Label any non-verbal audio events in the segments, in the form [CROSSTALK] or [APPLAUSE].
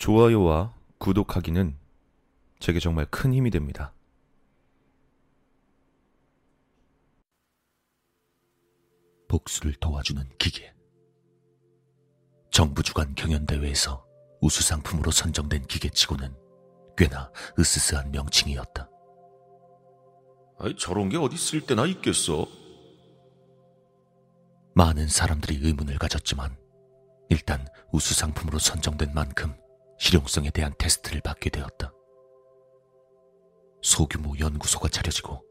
좋아요와 구독하기는 제게 정말 큰 힘이 됩니다. 복수를 도와주는 기계. 정부 주관 경연대회에서 우수 상품으로 선정된 기계치고는 꽤나 으스스한 명칭이었다. 아이, 저런 게 어디 쓸 때나 있겠어? 많은 사람들이 의문을 가졌지만 일단 우수 상품으로 선정된 만큼 실용성에 대한 테스트를 받게 되었다. 소규모 연구소가 차려지고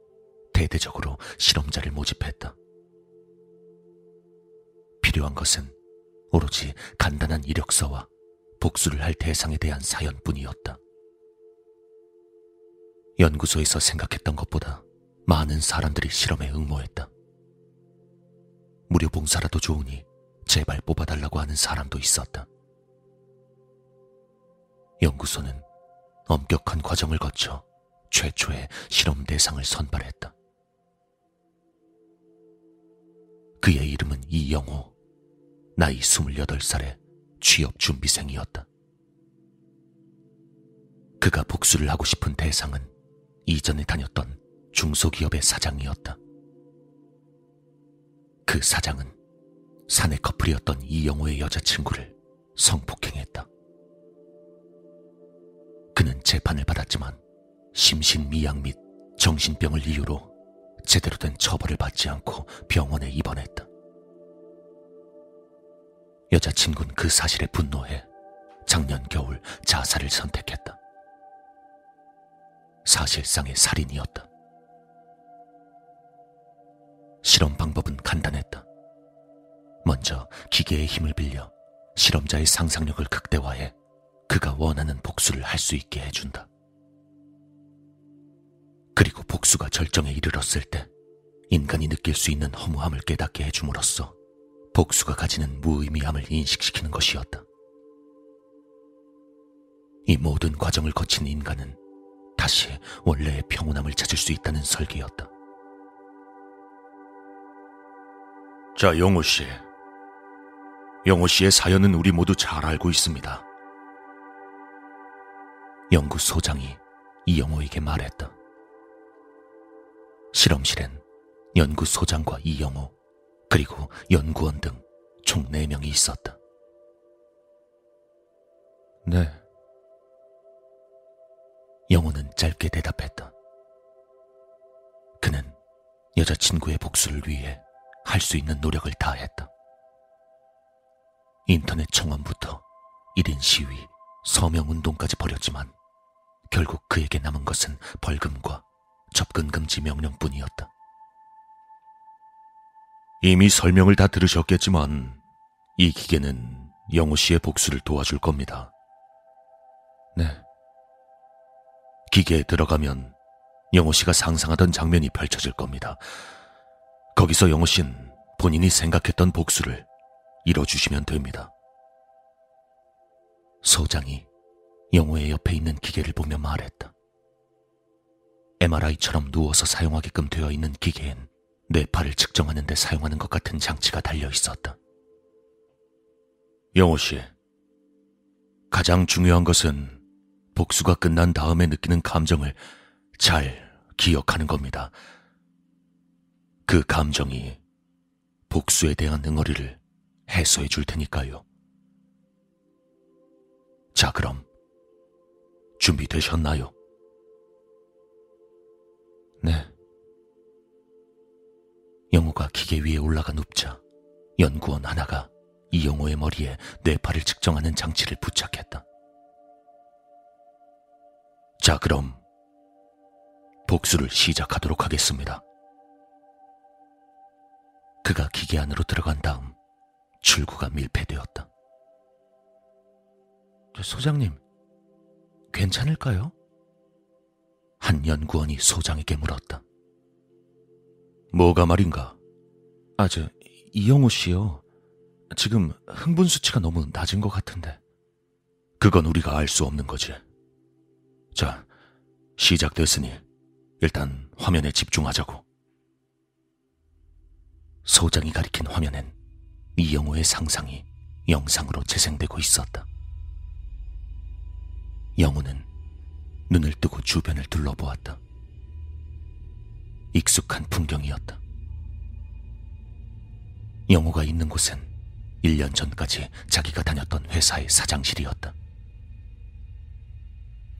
대대적으로 실험자를 모집했다. 필요한 것은 오로지 간단한 이력서와 복수를 할 대상에 대한 사연뿐이었다. 연구소에서 생각했던 것보다 많은 사람들이 실험에 응모했다. 무료 봉사라도 좋으니 제발 뽑아달라고 하는 사람도 있었다. 연구소는 엄격한 과정을 거쳐 최초의 실험 대상을 선발했다. 그의 이름은 이영호, 나이 28살의 취업 준비생이었다. 그가 복수를 하고 싶은 대상은 이전에 다녔던 중소기업의 사장이었다. 그 사장은 사내 커플이었던 이영호의 여자친구를 성폭행했다. 재판을 받았지만 심신미약 및 정신병을 이유로 제대로 된 처벌을 받지 않고 병원에 입원했다. 여자친구는 그 사실에 분노해 작년 겨울 자살을 선택했다. 사실상의 살인이었다. 실험 방법은 간단했다. 먼저 기계의 힘을 빌려 실험자의 상상력을 극대화해 그가 원하는 복수를 할 수 있게 해준다. 그리고 복수가 절정에 이르렀을 때 인간이 느낄 수 있는 허무함을 깨닫게 해줌으로써 복수가 가지는 무의미함을 인식시키는 것이었다. 이 모든 과정을 거친 인간은 다시 원래의 평온함을 찾을 수 있다는 설계였다. 자, 영호 씨. 영호 씨의 사연은 우리 모두 잘 알고 있습니다. 연구소장이 이영호에게 말했다. 실험실엔 연구소장과 이영호, 그리고 연구원 등 총 4명이 있었다. 네. 영호는 짧게 대답했다. 그는 여자친구의 복수를 위해 할 수 있는 노력을 다했다. 인터넷 청원부터 1인 시위, 서명운동까지 벌였지만 결국 그에게 남은 것은 벌금과 접근금지 명령뿐이었다. 이미 설명을 다 들으셨겠지만 이 기계는 영호 씨의 복수를 도와줄 겁니다. 네. 기계에 들어가면 영호 씨가 상상하던 장면이 펼쳐질 겁니다. 거기서 영호 씨는 본인이 생각했던 복수를 이뤄주시면 됩니다. 소장이 영호의 옆에 있는 기계를 보며 말했다. MRI처럼 누워서 사용하게끔 되어 있는 기계엔 뇌파를 측정하는 데 사용하는 것 같은 장치가 달려 있었다. 영호 씨, 가장 중요한 것은 복수가 끝난 다음에 느끼는 감정을 잘 기억하는 겁니다. 그 감정이 복수에 대한 응어리를 해소해 줄 테니까요. 자, 그럼 준비되셨나요? 네. 영호가 기계 위에 올라가 눕자 연구원 하나가 이영호의 머리에 뇌파를 측정하는 장치를 부착했다. 자, 그럼 복수를 시작하도록 하겠습니다. 그가 기계 안으로 들어간 다음 출구가 밀폐되었다. 소장님, 괜찮을까요? 한 연구원이 소장에게 물었다. 뭐가 말인가? 아, 저, 이영호 씨요. 지금 흥분 수치가 너무 낮은 것 같은데. 그건 우리가 알 수 없는 거지. 자, 시작됐으니 일단 화면에 집중하자고. 소장이 가리킨 화면엔 이영호의 상상이 영상으로 재생되고 있었다. 영우는 눈을 뜨고 주변을 둘러보았다. 익숙한 풍경이었다. 영우가 있는 곳은 1년 전까지 자기가 다녔던 회사의 사장실이었다.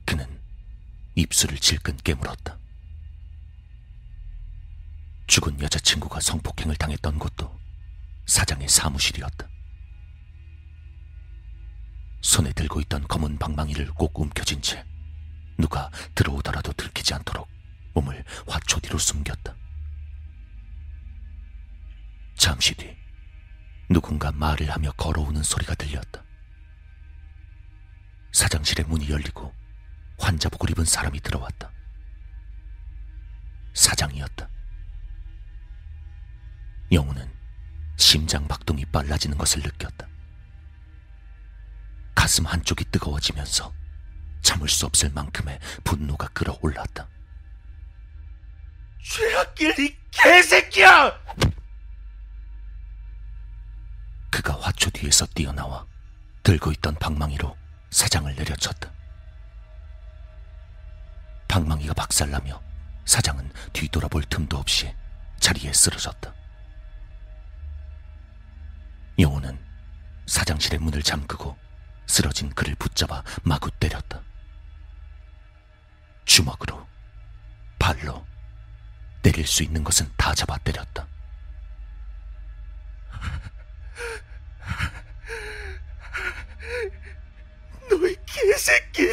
그는 입술을 질끈 깨물었다. 죽은 여자친구가 성폭행을 당했던 곳도 사장의 사무실이었다. 손에 들고 있던 검은 방망이를 꼭 움켜쥔 채 누가 들어오더라도 들키지 않도록 몸을 화초 뒤로 숨겼다. 잠시 뒤 누군가 말을 하며 걸어오는 소리가 들렸다. 사장실의 문이 열리고 환자복을 입은 사람이 들어왔다. 사장이었다. 영우는 심장 박동이 빨라지는 것을 느꼈다. 가슴 한쪽이 뜨거워지면서 참을 수 없을 만큼의 분노가 끌어올랐다. 죄악길 이 개새끼야! 그가 화초 뒤에서 뛰어나와 들고 있던 방망이로 사장을 내려쳤다. 방망이가 박살나며 사장은 뒤돌아볼 틈도 없이 자리에 쓰러졌다. 영호는 사장실의 문을 잠그고 쓰러진 그를 붙잡아 마구 때렸다. 주먹으로, 발로, 때릴 수 있는 것은 다 잡아 때렸다. 너희 개새끼!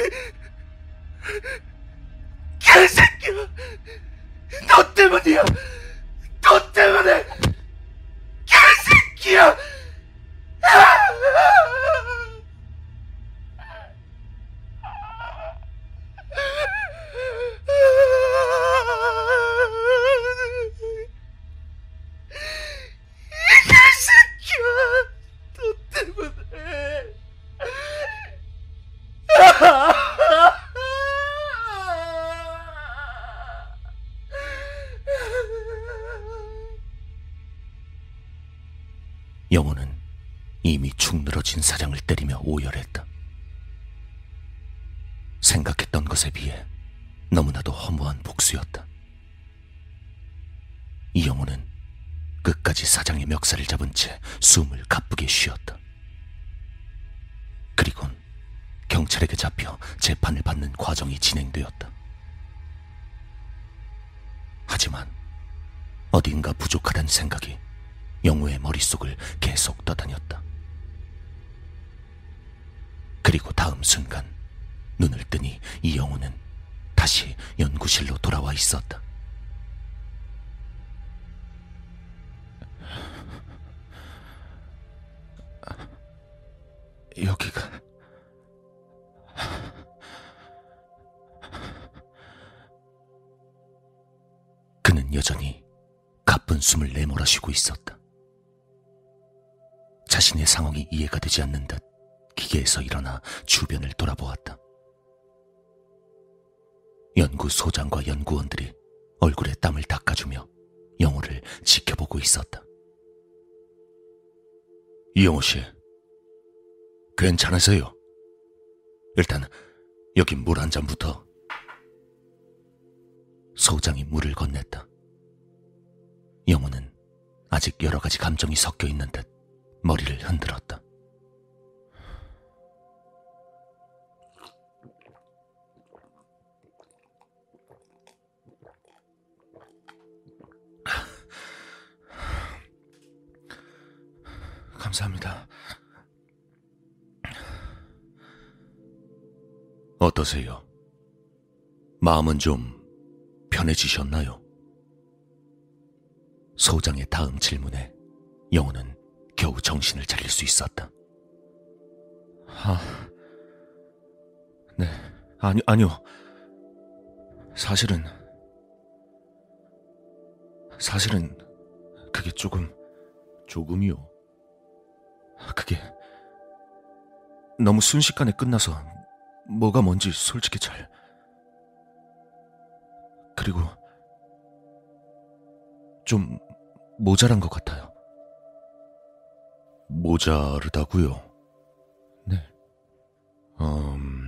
영호는 이미 축 늘어진 사장을 때리며 오열했다. 생각했던 것에 비해 너무나도 허무한 복수였다. 이영호는 끝까지 사장의 멱살을 잡은 채 숨을 가쁘게 쉬었다. 그리곤 경찰에게 잡혀 재판을 받는 과정이 진행되었다. 하지만 어딘가 부족하다는 생각이 영우의 머릿속을 계속 떠다녔다. 그리고 다음 순간 눈을 뜨니 이 영우는 다시 연구실로 돌아와 있었다. 여기가 그는 여전히 가쁜 숨을 내몰아 쉬고 있었다. 자신의 상황이 이해가 되지 않는 듯 기계에서 일어나 주변을 돌아보았다. 연구소장과 연구원들이 얼굴에 땀을 닦아주며 영호를 지켜보고 있었다. 이영호 씨, 괜찮으세요? 일단 여기 물 한 잔부터. 소장이 물을 건넸다. 영호는 아직 여러 가지 감정이 섞여 있는 듯 머리를 흔들었다. [LAUGHS] 감사합니다. 어떠세요? 마음은 좀 편해지셨나요? 소장의 다음 질문에 영호는 겨우 정신을 차릴 수 있었다. 아, 네, 아니, 아니요. 사실은, 사실은, 그게 조금, 조금이요. 그게, 너무 순식간에 끝나서, 뭐가 뭔지 솔직히 잘, 그리고, 좀, 모자란 것 같아요. 모자르다고요? 네. 음,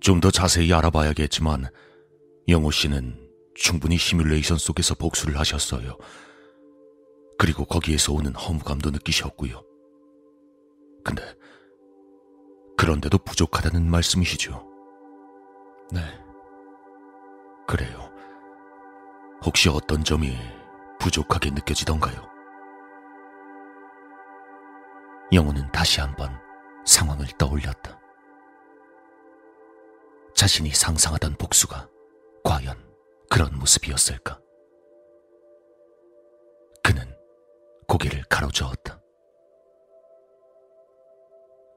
좀 더 자세히 알아봐야겠지만 영호 씨는 충분히 시뮬레이션 속에서 복수를 하셨어요. 그리고 거기에서 오는 허무감도 느끼셨고요. 근데 그런데도 부족하다는 말씀이시죠? 네. 그래요. 혹시 어떤 점이 부족하게 느껴지던가요? 영호는 다시 한번 상황을 떠올렸다. 자신이 상상하던 복수가 과연 그런 모습이었을까? 그는 고개를 가로저었다.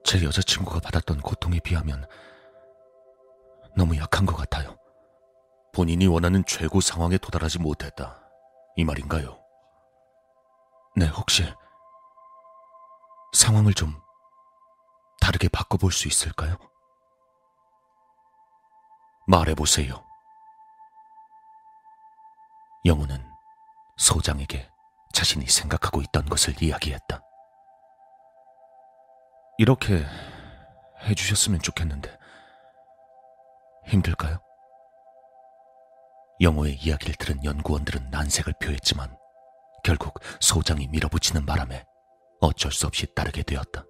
제 여자친구가 받았던 고통에 비하면 너무 약한 것 같아요. 본인이 원하는 최고 상황에 도달하지 못했다. 이 말인가요? 네, 혹시 상황을 좀 다르게 바꿔볼 수 있을까요? 말해보세요. 영우는 소장에게 자신이 생각하고 있던 것을 이야기했다. 이렇게 해주셨으면 좋겠는데, 힘들까요? 영호의 이야기를 들은 연구원들은 난색을 표했지만, 결국 소장이 밀어붙이는 바람에 어쩔 수 없이 따르게 되었다.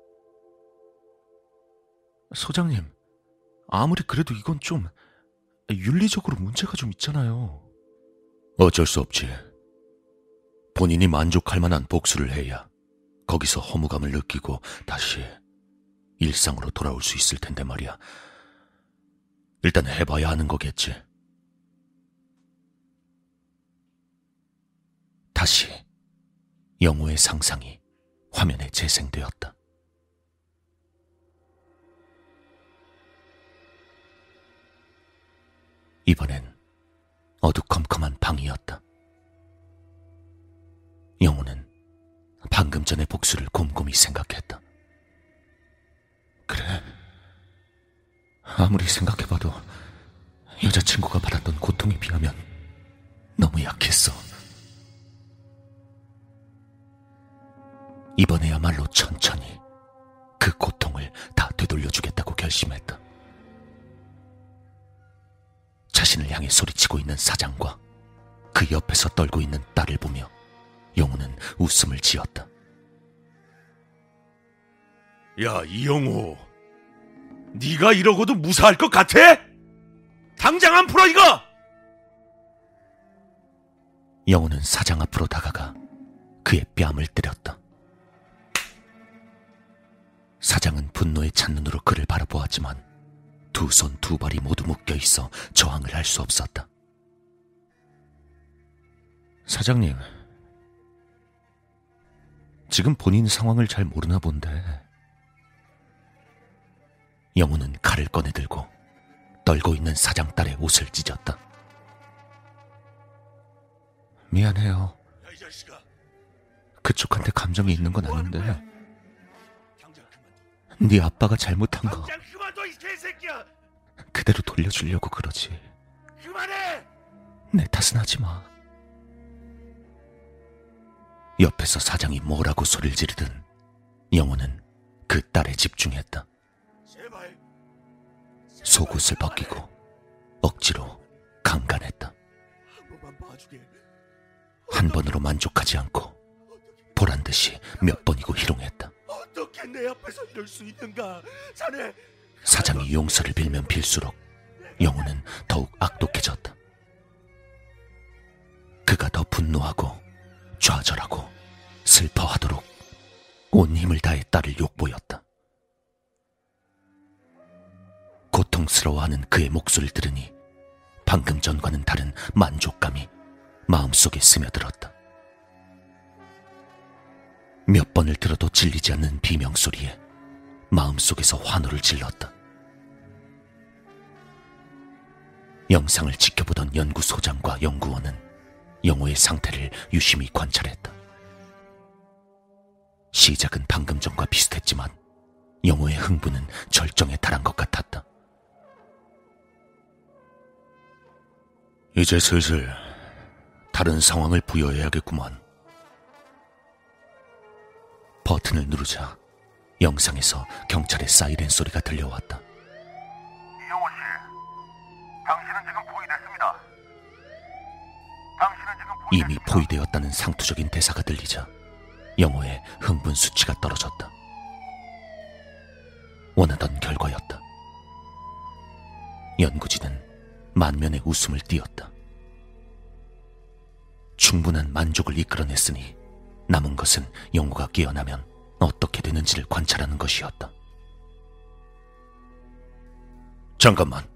소장님, 아무리 그래도 이건 좀 윤리적으로 문제가 좀 있잖아요. 어쩔 수 없지. 본인이 만족할 만한 복수를 해야 거기서 허무감을 느끼고 다시 일상으로 돌아올 수 있을 텐데 말이야. 일단 해봐야 하는 거겠지. 다시 영호의 상상이 화면에 재생되었다. 이번엔 어두컴컴한 방이었다. 영호는 방금 전의 복수를 곰곰이 생각했다. 그래. 아무리 생각해봐도 여자친구가 받았던 고통에 비하면 너무 약했어. 이번에야말로 천천히 그 고통을 다 되돌려주겠다고 결심했다. 자신을 향해 소리치고 있는 사장과 그 옆에서 떨고 있는 딸을 보며 영우는 웃음을 지었다. 야, 이영호. 네가 이러고도 무사할 것 같아? 당장 안 풀어 이거! 영우는 사장 앞으로 다가가 그의 뺨을 때렸다. 사장은 분노에 찬 눈으로 그를 바라보았지만 두 손 두 발이 모두 묶여 있어 저항을 할 수 없었다. 사장님, 지금 본인 상황을 잘 모르나 본데. 영우는 칼을 꺼내들고 떨고 있는 사장 딸의 옷을 찢었다. 미안해요. 그쪽한테 감정이 있는 건 아닌데. 네 아빠가 잘못한 거 그대로 돌려주려고 그러지. 그만해! 내 탓은 하지 마. 옆에서 사장이 뭐라고 소리를 지르든 영호는 그 딸에 집중했다. 제발. 속옷을 벗기고 억지로 강간했다. 한 번만 봐주게. 한 번으로 만족하지 않고 보란 듯이 몇 번이고 희롱했다. 어떻게 내 앞에서 이럴 수 있는가? 자네 사장이 용서를 빌면 빌수록 영호는 더욱 악독해졌다. 그가 더 분노하고 좌절하고 슬퍼하도록 온 힘을 다해 딸을 욕보였다. 고통스러워하는 그의 목소리를 들으니 방금 전과는 다른 만족감이 마음속에 스며들었다. 몇 번을 들어도 질리지 않는 비명소리에 마음속에서 환호를 질렀다. 영상을 지켜보던 연구소장과 연구원은 영호의 상태를 유심히 관찰했다. 시작은 방금 전과 비슷했지만 영호의 흥분은 절정에 달한 것 같았다. 이제 슬슬 다른 상황을 부여해야겠구만. 버튼을 누르자 영상에서 경찰의 사이렌 소리가 들려왔다. 이영호 씨, 당신은 지금 포위됐습니다. 당신은 지금 포위됐습니다. 이미 포위되었다는 상투적인 대사가 들리자 영호의 흥분 수치가 떨어졌다. 원하던 결과였다. 연구진은 만면에 웃음을 띄었다. 충분한 만족을 이끌어냈으니 남은 것은 영호가 깨어나면 어떻게 되는지를 관찰하는 것이었다. 잠깐만.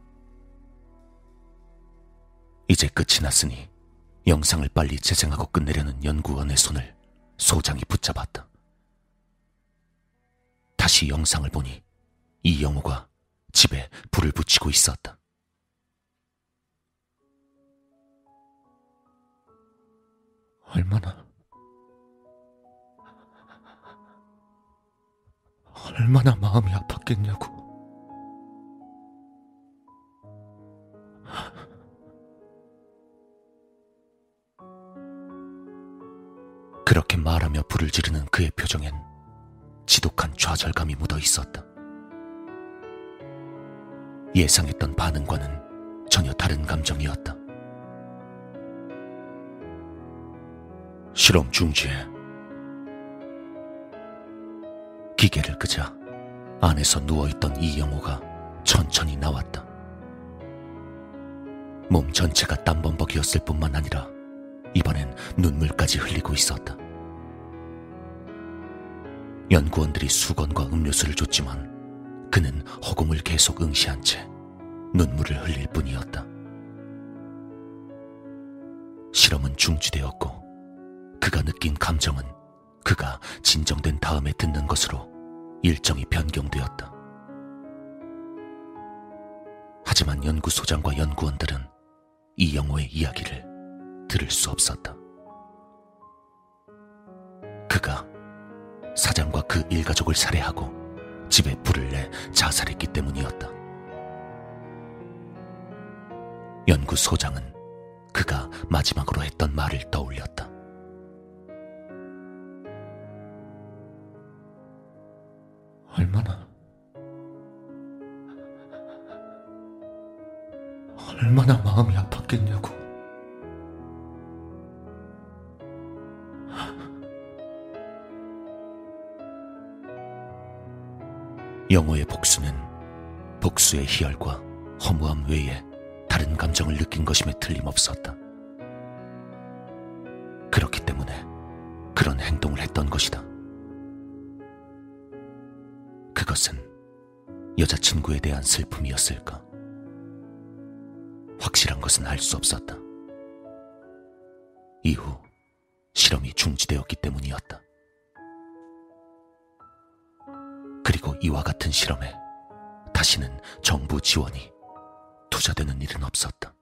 이제 끝이 났으니 영상을 빨리 재생하고 끝내려는 연구원의 손을 소장이 붙잡았다. 다시 영상을 보니 이 영호가 집에 불을 붙이고 있었다. 얼마나, 얼마나 마음이 아팠겠냐고. 그렇게 말하며 불을 지르는 그의 표정엔 지독한 좌절감이 묻어 있었다. 예상했던 반응과는 전혀 다른 감정이었다. 실험 중지해. 기계를 끄자 안에서 누워있던 이영호가 천천히 나왔다. 몸 전체가 땀범벅이었을 뿐만 아니라 이번엔 눈물까지 흘리고 있었다. 연구원들이 수건과 음료수를 줬지만 그는 허공을 계속 응시한 채 눈물을 흘릴 뿐이었다. 실험은 중지되었고 그가 느낀 감정은 그가 진정된 다음에 듣는 것으로 일정이 변경되었다. 하지만 연구소장과 연구원들은 이영호의 이야기를 들을 수 없었다. 그가 사장과 그 일가족을 살해하고 집에 불을 내 자살했기 때문이었다. 연구소장은 그가 마지막으로 했던 말을 떠올렸다. 얼마나, 얼마나 마음이 아팠겠냐고. 영호의 복수는 복수의 희열과 허무함 외에 다른 감정을 느낀 것임에 틀림없었다. 그렇기 때문에 그런 행동을 했던 것이다. 것은 여자친구에 대한 슬픔이었을까? 확실한 것은 알 수 없었다. 이후 실험이 중지되었기 때문이었다. 그리고 이와 같은 실험에 다시는 정부 지원이 투자되는 일은 없었다.